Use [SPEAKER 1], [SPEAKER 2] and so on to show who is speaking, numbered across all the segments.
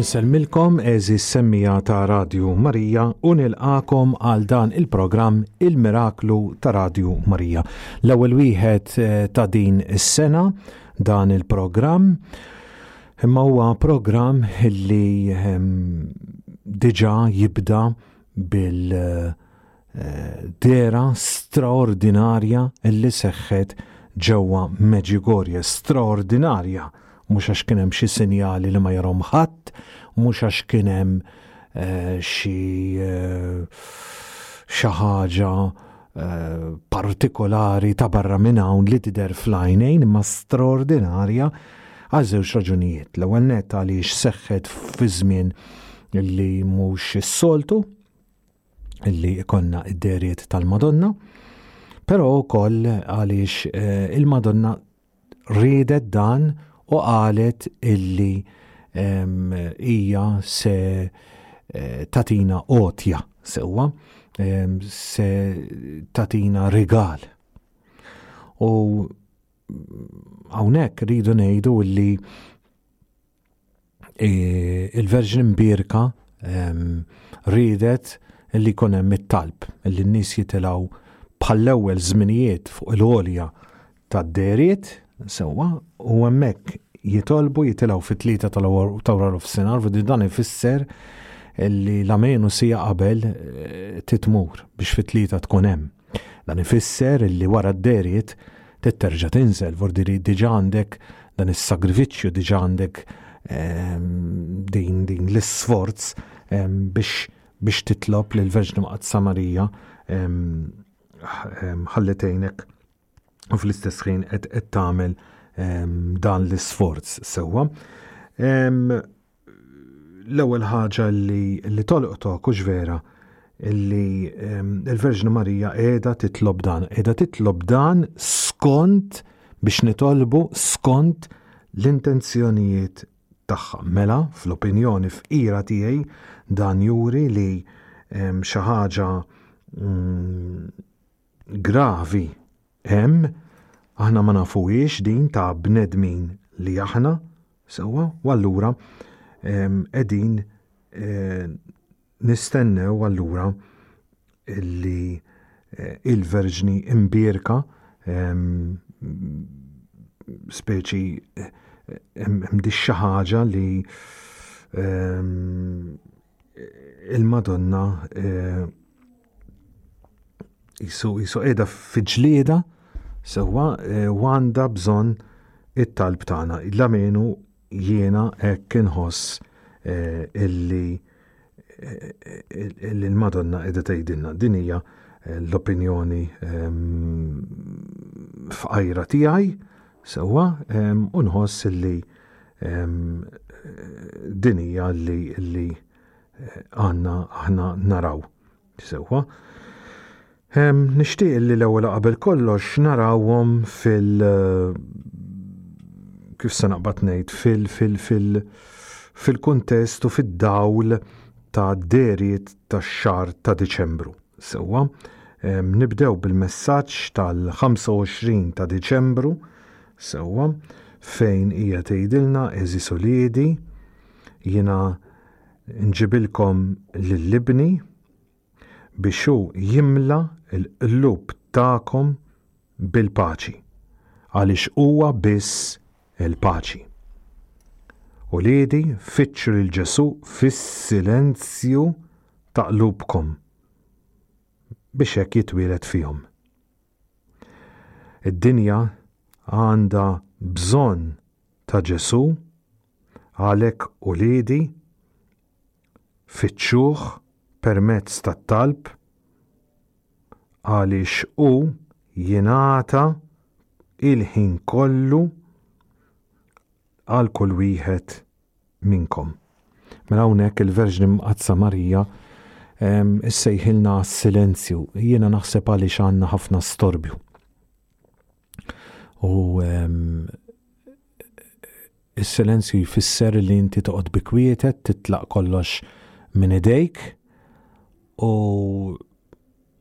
[SPEAKER 1] Insellmilkom eżis semmija ta' Radju Marija u nilqakom għal dan il-programm Il-Miraklu ta' Radju Marija. L-ewwel wieħed eh, ta' din is-sena dan il-programm Imma huwa programm li ehm, diġà jibda bil eh, dera straordinarja li seħħet ġewwa Medjugorje, straordinarja mhux għax kien hemm xi sinjali li ma jarhom ħadd, mhux għax kien hemm eh, xi eh, xi ħaġa eh, partikolari ta' barra minn hawn li tidher fl-għajnejn imma straordinarja għal żewġ raġunijiet. L-ewwel nett għaliex seħħet fi żmien li mhux is-soltu li ikonna id-deriet tal-Madonna, però wkoll għaliex eh, il-Madonna riedet dan u qalet illi hija se eh, tatina otja sewwa se tatina rigal. U hawnhekk rridu ngħidu illi il-Verġni Mbierka ridet li jkun hemm it-talb li n-nies jitilgħu bħall-ewwel żminijiet fuq il-għolja tad-dehriet sewwa u hemmhekk jitolbu jitilgħu fit-tlieta tal-ewwel of sinar u dan ifisser li la menu sija qabel eh, titmur biex fit-tlieta tkun hemm. Dan ifisser li wara d-dehriet trid terġa' tinżel, vordi li diġà għandek dan is-sagrifiċċju, diġà għandek ehm, din din l-isforz ehm, biex biex titlob lil Verġni Maqadsa Marija ehm, ħallitejnek u fl-istess ħin qed tagħmel dan l-isforz sewwa. L-ewwel ħaġa li, li tolqtok hux vera li ehm, il-Verġni Marija qiegħda titlob dan, qiegħda titlob dan skont biex nitolbu skont l-intenzjonijiet tagħha. Mela, fl-opinjoni f'ira tiegħi dan juri li xi ħaġa mm, gravi hemm aħna ma nafuhiex din ta' bnedmin li aħna sewwa u allura qegħdin eh, nistennew allura li eh, il-Verġni imbierka speċi eh, mdi xi ħaġa li ehm, il-Madonna eh, jisu jisu qiegħda fi ġlieda sewwa e, u għandha bżonn it-talb tagħna. Illa menu jiena hekk inħoss e, illi illi l-Madonna qiegħda tgħidilna din hija eh, l-opinjoni ehm, f'qajra tiegħi sewwa ehm, u nħoss illi ehm, din hija li eh, għanna aħna naraw sewwa. Nixtieq li l-ewwel qabel kollox narawhom fil- eh, kif se naqbad ngħid fil fil fil fil-kuntest u fid-dawl ta' deriet tax-xar ta' Diċembru. Sewwa, nibdew bil-messaġġ tal-25 ta' Diċembru, sewwa, fejn hija tgħidilna eżis uliedi, jiena nġibilkom lil ibni biex hu jimla l-qlub tagħkom bil-paċi, għaliex huwa biss il-paċi. Uliedi, fittxu lil Ġesù fis-silenzju ta' qlubkom biex hekk jitwieled fihom. Id-dinja għandha bżonn ta' Ġesù, għalhekk uliedi, fittxuh permezz tat-talb għaliex hu jingħata il-ħin kollu għal kull wieħed minnkom. Mela hawnhekk il-Verġni Mqaddsa Marija issejħilna għas-silenzju. Jiena naħseb għaliex għandna ħafna storbju. U ehm, is-silenzju jfisser li inti toqgħod bi kwietet, titlaq kollox minn idejk u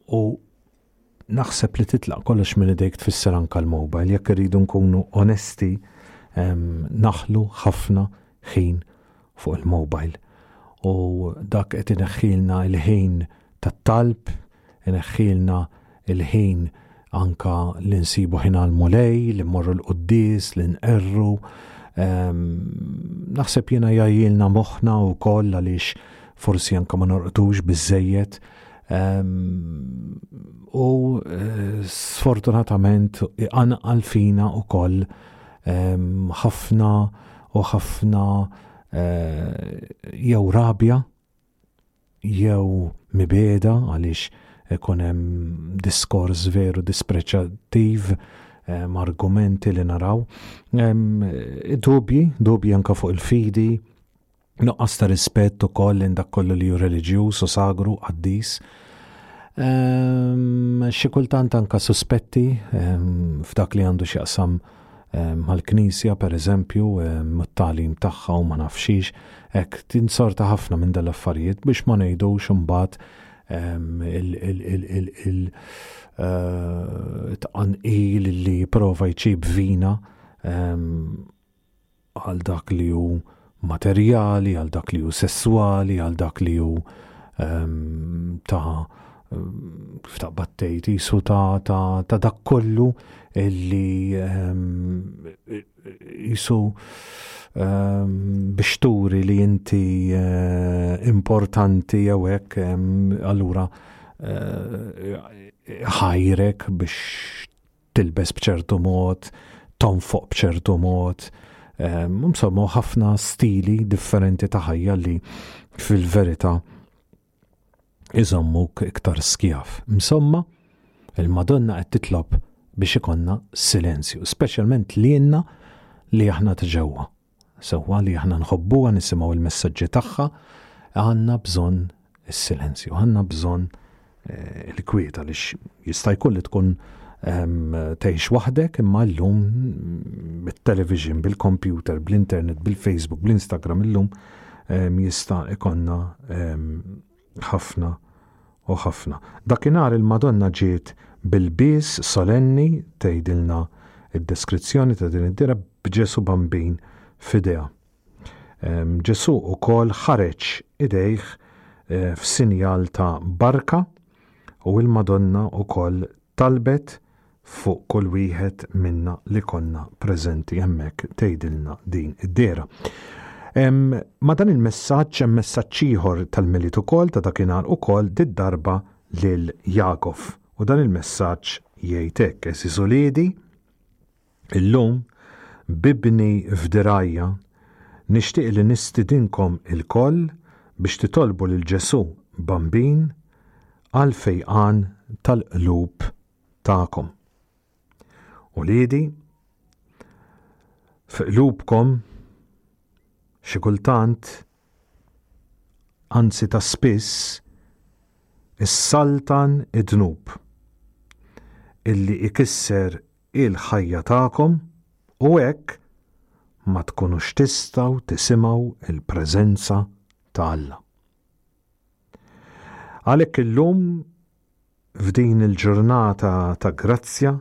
[SPEAKER 1] u naħseb li titlaq kollox minn idejk tfisser anka l-mobile, jekk irridu nkunu onesti, ehm, naħlu ħafna ħin fuq il-mobile. U dak qed ineħħilna il-ħin tat-talb, ineħħilna il-ħin anka li nsibu ħin għal mulej, li mmorru l-quddis, li nqerru. Ehm, naħseb jiena jajjilna moħħna u koll għaliex forsi anka ma norqtux biżejjed. Ehm, u eh, sfortunatament għalfina u koll ħafna u ħafna eh, jew rabja jew mibeda għaliex ikun hemm diskors veru dispreċattiv argumenti li naraw. Dubji, dubji anka fuq il-fidi, Nuqqas ta' rispett ukoll lejn dak kollu li hu reliġjuż u sagru qaddis. Ehm, xi kultant anka suspetti ehm, f'dak li għandu x'jaqsam ehm, mal-Knisja pereżempju, mit-talim tagħha u ma nafxiex, hekk tinsorta ħafna minn dal-affarijiet biex ma ngħidux imbagħad il- Eh, tqanqil li prova jċib vina ehm, għal dak li hu materjali, għal dak li hu sesswali, għal dak li hu ta' kif taqbad tgħid isu ta' dak kollu li isu biex turi li inti eh, importanti jew hekk allura eh, ħajrek biex tilbes b'ċertu mod, tonfoq b'ċertu mod, ehm, insomma ħafna stili differenti ta' ħajja li fil-verità iżommuk iktar skjaf. Insomma, il-Madonna qed titlob biex ikonna silenzju, speċjalment lienna li aħna tġewwa. sewwa li aħna nħobbuha nisimgħu l-messaġġi tagħha, għandna bżonn is-silenzju, għandna bżonn eh, il-kwiet għaliex jista' jkun li tkun ehm, tgħix waħdek imma llum bit-television, bil-computer, bl-internet, bil-Facebook, bl-Instagram illum ehm, jista' ikonna ehm, Ħafna u ħafna. Dakinhar il-Madonna ġiet b'ilbies solenni, tgħidilna d-deskrizzjoni ta' din id-dehra, b'Ġesù Bambin f'idejha. Ġesù wkoll ħareġ idejh f'sinjal ta' barka u l-Madonna wkoll Talbet fuq kull wieħed minna li konna preżenti hemmhekk tgħidilna din id-dehra. Ma' dan il-messaġġ hemm messaġġ ieħor tal-Milied ukoll ta' dakinhar ukoll did-darba lil Jakob. U dan il-messaġġ jgħid hekk, Għeżież uliedi, Illum, b'ibni f'dirgħajja, nixtieq li nistidinkom ilkoll biex titolbu lil Ġesù Bambin għall-fejqan tal-qlub tagħkom. Uliedi, fi qlubkom xi kultant, anzi ta' spiss, issaltan id-dnub illi ikisser il-ħajja tagħkom u hekk ma tkunux tistgħu tisimgħu l-preżenza ta' Alla. Għalhekk illum f'din il-ġurnata ta' grazzja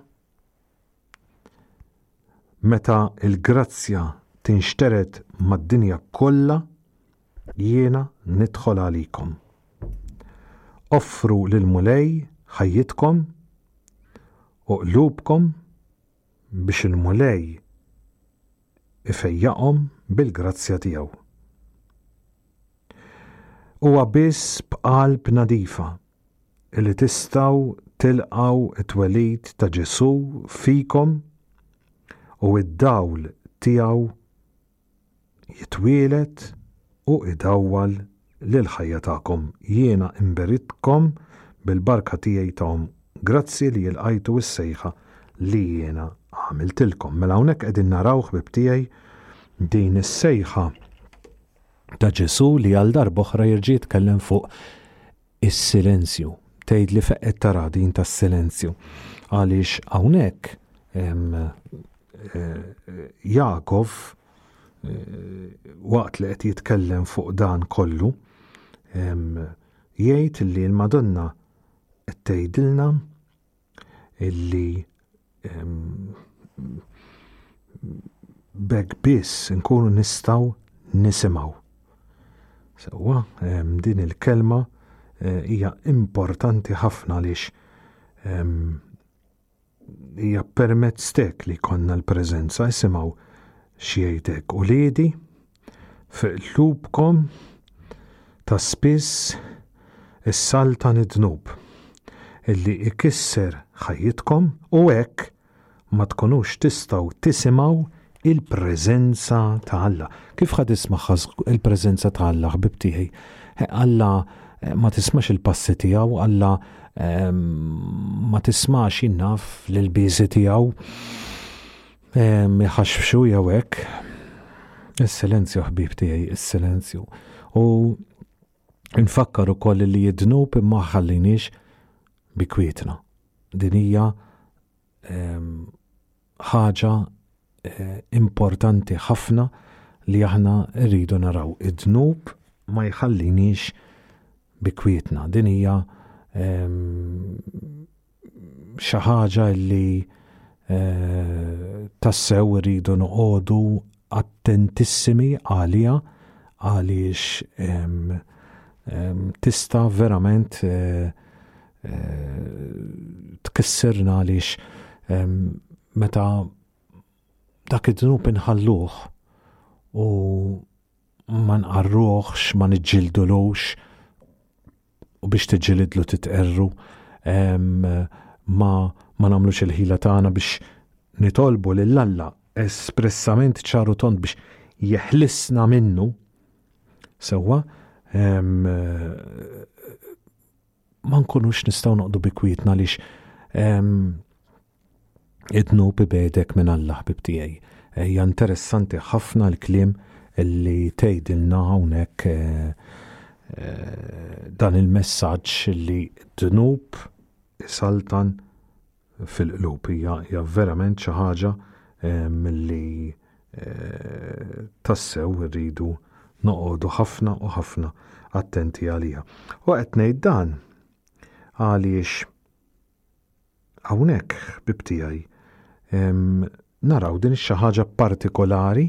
[SPEAKER 1] meta l-grazzja tinxtered mad-dinja kollha jiena nidħol għalikom. Offru lill-Mulej ħajjitkom u qlubkom biex il-Mulej ifejjaqhom bil-grazzja tiegħu. Huwa biss b'qalb nadifa li tistgħu tilqaw it-twelid ta' Ġesu fikom u id-dawl tiegħu jitwieled u idawwal lil ħajja tagħkom jiena nberidkom bil-barka tiegħi ta' omm grazzi li ilqajtu s-sejħa li jiena għamiltilkom. Mela hawnhekk qegħdin naraw ħbieb tiegħi din is-sejħa ta' Ġesù li għal darb'oħra jerġa' jitkellem fuq is-silenzju. Tgħidli fejn qed tara din tas-silenzju. Għaliex hawnhekk eh, Jakov eh, waqt li qed jitkellem fuq dan kollu jgħid li l-Madonna qed tgħidilna illi bek biss nkunu nistaw nisimaw. Sewa, din il-kelma eh, hija importanti ħafna lix hija permezz tek li konna l-preżenza jisimaw xiejtek u liedi F'qlubkom ta' spiss issaltan id-dnub, illi jkisser ħajjitkom u hekk ma tkunux tistgħu tisimgħu l-preżenza ta' Alla. Kif ħa tismagħha l-preżenza ta' Alla, ħbieb tiegħi? Alla ma tismax il-passi tiegħu, Alla ma tismax, jien naf, l-ilbiesi tiegħu. Iħaxfxu jew hekk. Is-silenzju ħbib tiegħi, is-silenzju. U nfakkar ukoll li id-dnub imma ħallinix bi kwietna. Din hija ħaġa eh, importanti ħafna li aħna rridu naraw. Id-dnub ma jħallinix bi kwietna. Din hija xi ħaġa li tassew irridu noqogħdu attentissimi għaliha għaliex tista' verament tkissirna għaliex meta dak id-dnub inħalluh u ma nqarruhx, ma niġġildulux, u biex tiġġilidlu titqerru ma ma nagħmlux il-ħila tagħna biex nitolbu lil Alla espressament ċaru tont biex jeħlisna minnu sewwa ma nkunux nistgħu noqdu bi kwietna għaliex Id-dnub ibegħdek minn Alla ħbieb tiegħi. Hija interessanti ħafna l-kliem li tgħidilna hawnhekk dan il-messaġġ li d-dnub isaltan fil-qlub. Hija verament xi ħaġa li tassew irridu noqogħdu ħafna u ħafna attenti għaliha. U qed ngħid dan għaliex Hawnhekk, ħbib tiegħi, naraw din xi ħaġa partikolari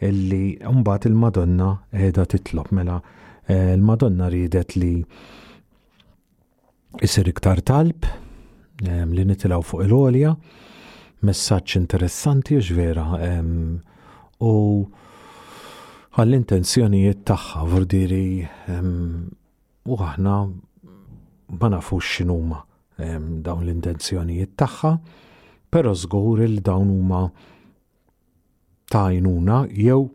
[SPEAKER 1] li mbagħad il-Madonna qiegħda titlob mela eh, il-Madonna riedet li isir iktar talb li nitilgħu fuq il-għolja, messaġġ interessanti u ġvera u għall-intenzjonijiet tagħha vurdiri u aħna ma nafux x'inhuma ehm, dawn l-intenzjonijiet tagħha, però żgur il dawn huma tajnuna jew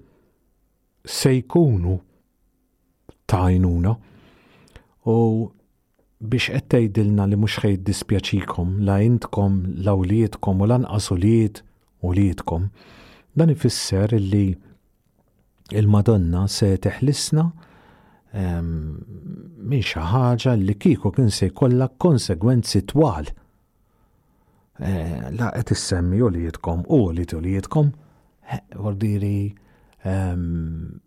[SPEAKER 1] se jkunu tajnuna. U biex qed tgħidilna li mhux ħejt dispjaċikom la intkom la wliedkom u lanqas ulied uliedkom, dan ifisser li il-Madonna se teħlisna ehm, minn xi ħaġa li kieku kien se jkollha konsegwenzi twal. Eh, la qed issemmi u li jitkom u li tu li jitkom, għordiri ehm,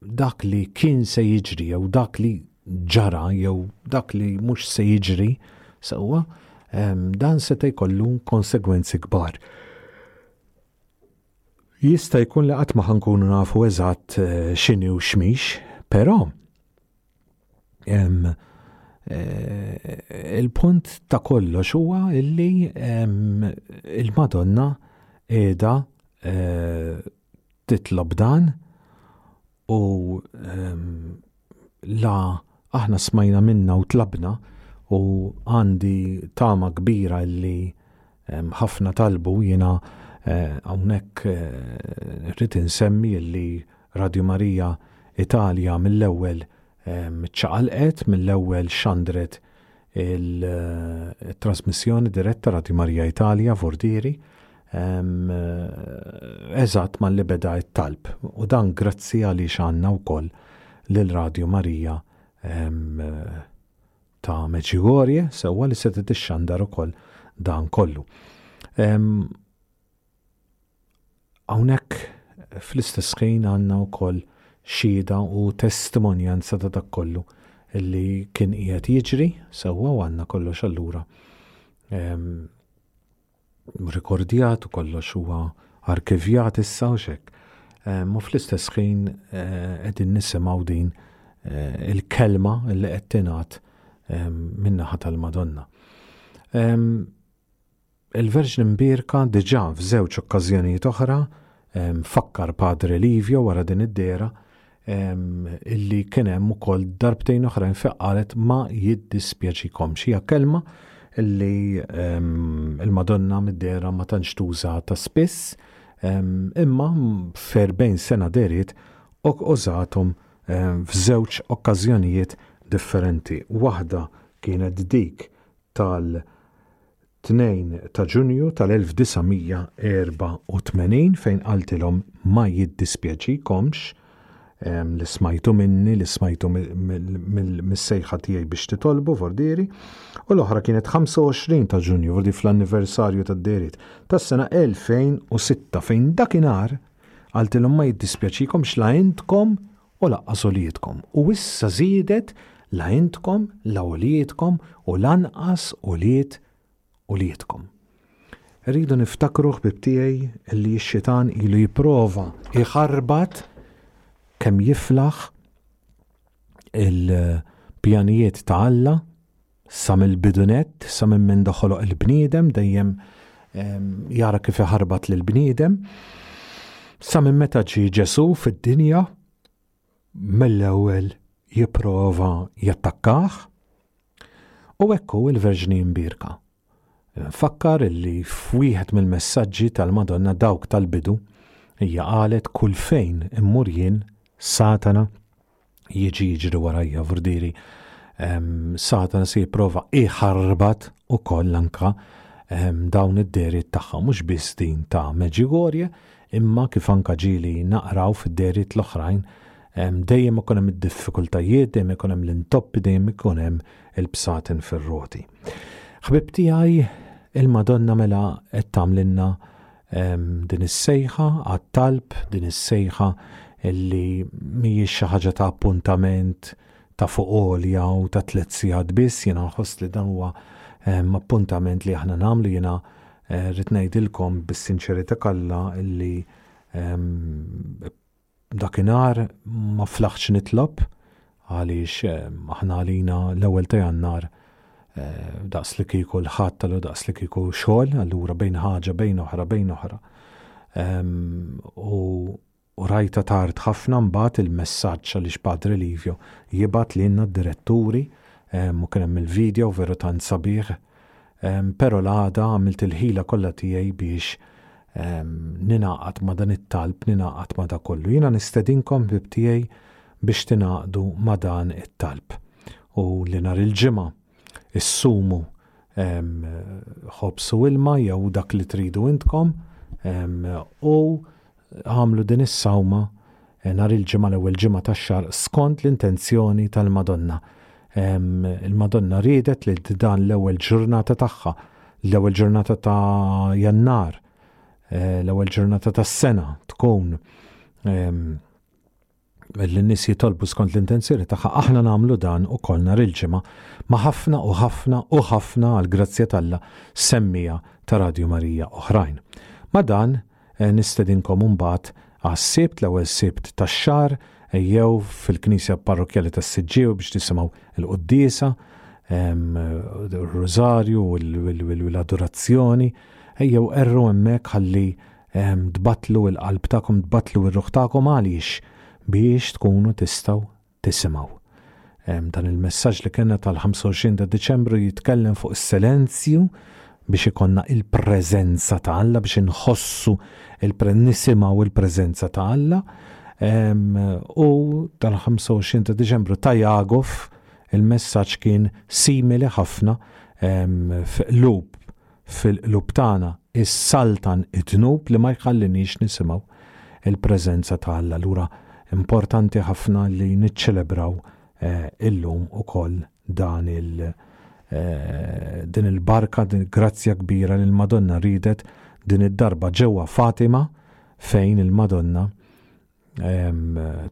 [SPEAKER 1] dak li kien se jiġri jew dak li ġara jew dak li mhux se jiġri sewwa ehm, dan se jkollu konsegwenzi kbar. Jista' jkun li qatt ma ħankunu nafu eżatt eh, x'inhi u x'mix, però eh, il-punt ta' kollox huwa illi il-Madonna qiegħda eh, titlob dan U la aħna smajna minna u tlabna u għandi tama kbira li ħafna talbu jiena eh, hawnhekk eh, rrid insemmi li Radio Marija Italja mill-ewwel ċaqalqet, mill-ewwel xandret il-trasmissjoni diretta Rati Marija Italja, Vordieri, eżatt ma li beda it-talb. U dan grazzi għaliex għandna wkoll lil Radio Marija ta' Meċigorje sewwa li se tixxandar ukoll dan kollu. Hawnhekk fl-istess ħin għandna wkoll xhieda u testimonjanza ta' dak kollu li kien qiegħed jiġri sewwa u għandna kollox allura ehm, rikordjat u kollox huwa arkivjat issa u xek. Ehm, u fl-istess ħin eh, qegħdin nisimgħu din eh, il-kelma li qed tingħad ehm, min-naħa tal-Madonna. Il-Verġni Mbierka diġà f'żewġ okkażjonijiet oħra fakkar Padre Livio wara din id-dehra illi kien hemm ukoll darbtejn oħrajn fejn qalet ma jiddispjaċikomx. Hija kelma illi il-Madonna mid-dehra ma tantx tuża ta' spiss, imma f'erbgħin sena dehriet użathom f'żewġ okkażjonijiet differenti. Waħda kienet dik tal- 2 ta' Ġunju tal-1984 fejn qaltilhom ma jiddispjaċikomx li smajtu minni, li smajtu mis-sejħa tiegħi biex titolbu vordieri, u l-oħra kienet 25 ta' Ġunju vordi fl-anniversarju tad-dehriet tas-sena 2006 fejn dakinhar qaltilhom ma jiddispjaċikomx la intkom u lanqas uliedkom, u issa żiedet la intkom, la uliedkom, u lanqas ulied uliedkom. Irridu niftakru, ħbieb tiegħi, li x-Xitan ilu jipprova jħarbat kemm jiflaħ il-pjanijiet ta' Alla Sa mill-bidu nett, sa minn minn doħoloq il-bniedem, dejjem jara kif iħarbat lil bniedem. Sa minn meta ġi Ġesu fid-dinja, mill-ewwel jipprova jattakkah. U ekku il-Verġni Imbirka. Fakkar li f'wieħed mill-messaġġi tal-Madonna dawk tal-bidu hija qalet kull fejn immur jien Satana jiġi jiġri warajja vurdiri. Satan se jipprova iħarbat u koll anka dawn id-derit tagħha mhux biss din ta' Meġigorje, imma kif anka ġili naqraw fid-derit l-oħrajn dejjem ikun hemm id-diffikultajiet, dejjem ikun hemm l-intoppi, dejjem ikun hemm il-bsaten fir-roti. Ħbib tiegħi il-Madonna mela qed tagħmlilna din is-sejħa għat-talb, din is-sejħa li mhijiex xi ħaġa ta' appuntament ta' fuq għolja u ta' tliet sigħat biss, jiena nħoss li dan huwa ehm, appuntament li aħna nagħmlu jiena eh, rrid ngħidilkom bis-sinċerità kollha li ehm, Dakinhar ma flaħtx nitlob għaliex aħna għalina l-ewwel ta' Jannar daqs li kieku l-Ħadd għalu daqs li kieku xogħol, allura bejn ħaġa bejn oħra bejn oħra. U rajtha tard ħafna mbagħad il-messaġġ għaliex Padre Livio jibgħat lilna d-diretturi u kien hemm il-video veru tant sabiħ Ehm, però l-għada għamilt il-ħila kollha tiegħi biex ehm, ninaqat ma' dan it-talb, ninaqat ma' da kollu. Jiena nistedinkom bib tiegħi biex tinaqdu ma' dan it-talb. U li nhar il-ġimgħa issumu ehm, ħobsu ilma jew dak li tridu intkom ehm, u għamlu din is-sawma nhar il-Ġimgħa l-ewwel Ġimgħa tax-xahar skont l-intenzjoni tal-Madonna. Il-Madonna riedet li dan l-ewwel ġurnata tagħha, l-ewwel ġurnata ta' Jannar, eh, l-ewwel ġurnata tas-sena tkun li n-nies jitolbu skont l-intenzjoni tagħha, aħna nagħmlu dan ukoll nhar il-Ġimgħa ma' ħafna u ħafna u ħafna għall-grazzja t'Alla semmiegħa ta' Radju Marija oħrajn. Ma' dan nistedinkom imbagħad għas-Sibt, l-ewwel Sibt tax-xahar, ejjew fil-Knisja Parrokkjali tas-Siġġiewi biex tisimgħu l-quddiesa, r-Rużarju u l-adorazzjoni. Ejjew qerru hemmhekk ħalli Ehm, tbattlu il-qalb tagħkom, tbattlu r-ruħ tagħkom għaliex? Biex tkunu tistgħu tisimgħu. Ehm, dan il-messaġġ li kellna tal-25 ta' Diċembru jitkellem fuq is-silenzju biex ikonna il-preżenza ta' Alla, biex inħossu il-nisimgħu il-preżenza ta' Alla. Ehm, u tal-25 ta' Diċembru ta' Jagof il-messaġġ kien simili ħafna ehm, f'qlub fil-qlub tagħna, issaltan id-dnub li ma jħalliniex nisimgħu il-preżenza ta' Alla. Allura importanti ħafna li niċċelebraw eh, illum ukoll dan il- eh, din il-barka, din il-grazzja kbira li l-Madonna ridet din id-darba ġewwa Fatima fejn il-Madonna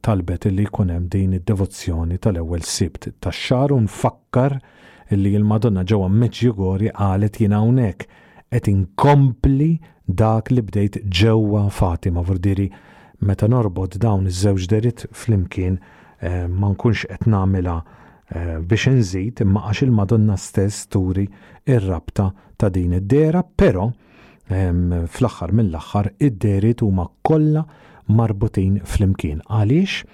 [SPEAKER 1] talbet li jkun hemm din id-devozzjoni tal-ewwel sibt tax-xahar u nfakkar li l-Madonna ġewwa Meġjugorje qalet jien hawnhekk qed inkompli dak li bdejt ġewwa Fatima vurdiri meta norbot dawn iż-żewġ derit flimkien eh, ma nkunx qed nagħmilha eh, biex inżid imma għax il-Madonna stess turi ir-rabta ta' din id-dera, però fl-aħħar mill-aħħar id-deriet huma kollha marbutin flimkien. Għaliex?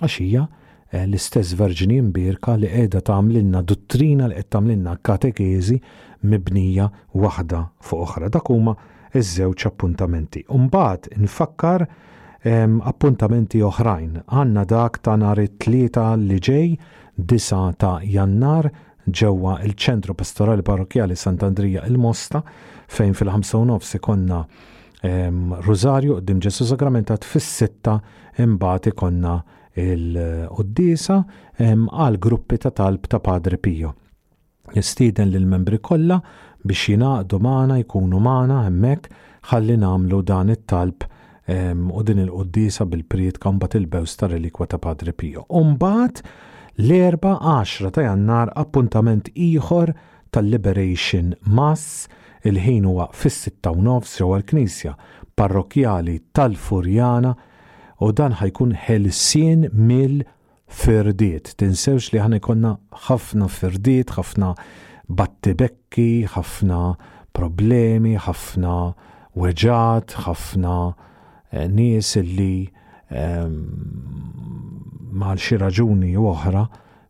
[SPEAKER 1] Għax hija eh, l-istess verġni mbierka li qiegħda tagħmlilna dottrina li qed tagħmlilna katekeżi mibnija waħda fuq oħra. Dak huma iż-żewġ appuntamenti. Umbagħad nfakkar appuntamenti oħrajn. Għanna dak ta' nhar it-tlieta li ġej, 9 ta' jannar, ġewwa il-Ċentru Pastorali Parrokjali Sant'Andrija il-Mosta fejn fil-ħamsa u nofs ikonna ehm, Rużarju qdim Ġesu Sagramentat fis-sitta imbagħad ikonna il-Quddisa ehm, għal gruppi ta' talb ta' Padre Pio. Nistieden lill membri kollha biex jingħaqdu magħna jkunu magħna hemmhekk ħalli nagħmlu dan it-talb Ehm, u din il-qoddisa bil-prietka mbagħad il-bews ta' relikwa ta' Padre Pio. U mbagħad l-erba' 10 ta' jannar appuntament ieħor tal-Liberation Mass il-ħin huwa fis-sitta u nofs ġewwa l-Knisja Parrokkjali tal-Furjana u dan ħajkun ħelsien mill firdiet. Tinsewx li aħna jkollna ħafna firdiet, ħafna battibekki, ħafna problemi, ħafna weġat, ħafna eh, nies li ehm, ma' xi raġuni oħra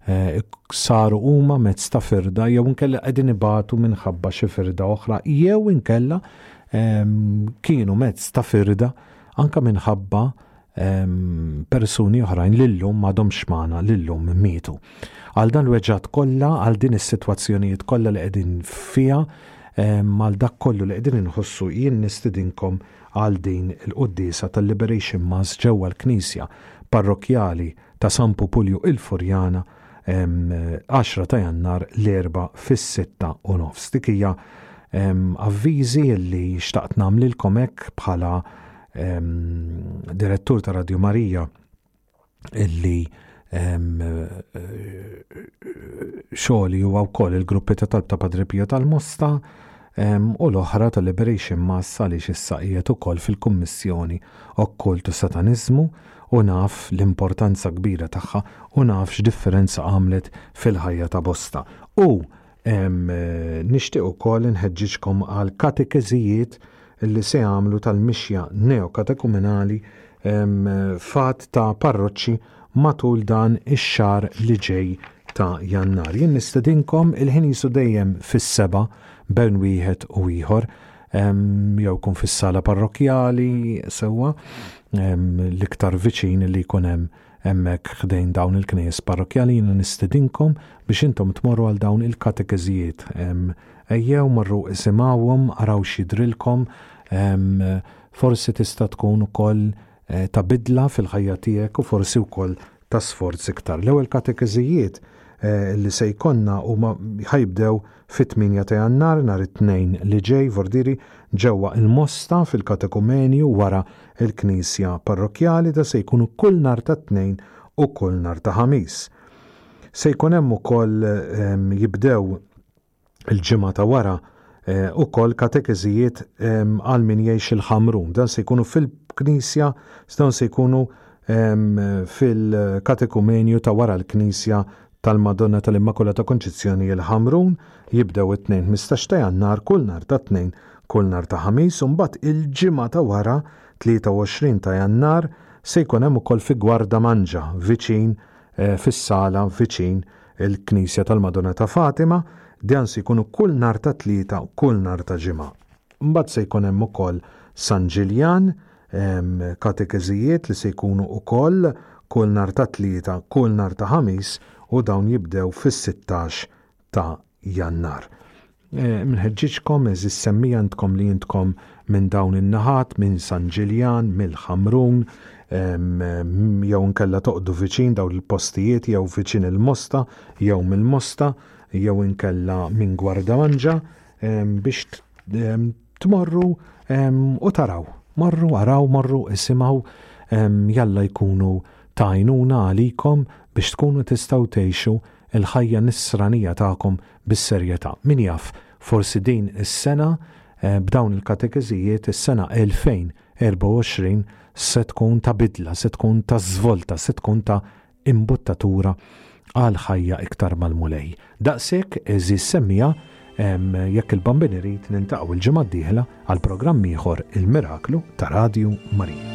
[SPEAKER 1] eh, saru huma mezz ta' firda jew inkella qegħdin ibatu minħabba xi firda oħra jew inkella ehm, kienu mezz ta' firda anka minħabba persuni oħrajn lillum m'għadhomx magħna lillum mietu. Għal dan weġġat kollha, għal din is-sitwazzjonijiet kollha li qegħdin fiha, għal dak kollu li qegħdin inħossu jien nistidinkom għal din il-quddisa tal-Liberation Mass ġewwa l-Knisja parrokjali ta' San Pupulju il-Furjana 10 ta' jannar l-erba fis-sitta u nofs. Dik hija avviżi li xtaqt nagħmlilkom hekk bħala direttur ta' Radio Marija illi xogħli huwa wkoll il-gruppi ta' talb ta' Padre Pio tal-Mosta u l-oħra ta' Liberation Mass għaliex issa qiegħed ukoll fil-Kummissjoni Okkult u Satanizmu u naf l-importanza kbira tagħha u naf x'differenza għamlet fil-ħajja ta' bosta. U Nixtieq ukoll inħeġġiġkom għal katekeżijiet li se jagħmlu tal-mixja neokatekumenali fat ta' parroċċi matul dan ix-xahar li ġej ta' Jannar. Jien nistedinkom il-ħin jisu dejjem fis-seba' bejn wieħed u ieħor jew kun fis-sala parrokkjali sewwa l-iktar viċin li jkun hemm Hemmhekk ħdejn dawn il-knejjes parrokkjali jiena nistidinkom biex intom tmorru għal dawn il-katekeżijiet. Ejjew marru isimgħuhom, araw x'jidrilkom, forsi tista' tkun ukoll eh, ta' bidla fil-ħajja tiegħek u forsi wkoll ta' sforz iktar. L-ewwel katekeżijiet eh, li se jkollna huma ħajbdew Fit-8 ta' Jannar, nhar it-Tnejn li ġej, Vordieri, ġewwa il-Mosta fil-Katekumenju wara l-Knisja Parrokkjali, dan se jkun kull nhar ta' Tnejn u kull nhar ta' Ħamis. Se jkun hemm ukoll jibdew il-ġimgħa ta' wara ukoll katekeżijiet għal min jgħix il-Ħamrun. Dan se jkunu fil-Knisja, dawn se jkunu fil-Katekumenju ta' wara l-Knisja tal-Madonna tal-Immakulata Konċizzjoni il-Ħamrun jibdew it-Tnejn 15 ta' Jannar kull nhar ta' Tnejn, kull nhar ta' Ħamis u mbagħad il-ġimgħa ta' wara 23 ta' Jannar se jkun hemm ukoll fi Gwarda Manġa viċin eh, fis-sala viċin il-Knisja tal-Madonna ta' Fatima, dan se jkunu kull nhar ta' Tlieta u kull nhar ta' Ġimgħa. Mbagħad se jkun hemm ukoll San Ġiljan, katekeżijiet li se jkunu ukoll kull nhar ta' Tlieta, kull nhar ta' Ħamis u dawn jibdew fis-sittax ta' Jannar. Nħeġġiġkom eżis semmija intkom li intkom minn dawn in-naħat, minn San Ġiljan, mill-Ħamrun, jew inkella toqgħdu viċin dawn il-postijiet jew viċin il-Mosta jew mill-Mosta jew inkella minn Gwardamanġa, biex tmorru u taraw. Morru, araw, morru, isimaw, jalla jkunu tajnuna għalikom biex tkunu tistaw tgħixu il-ħajja nisranija tagħkom bis-serjetà. Min jaf, forsi din is-sena b'dawn il-katekeżijiet is-sena 2024 se tkun ta' bidla, se tkun ta' żvolta, se tkun ta'
[SPEAKER 2] imbottatura għal ħajja iktar mal-Mulej. Daqshekk, eżiż semmija, jekk il-Bambin irid nintaqgħu l-ġimgħa d-dieħla għal programm ieħor il-Miraklu ta' Radju Marija.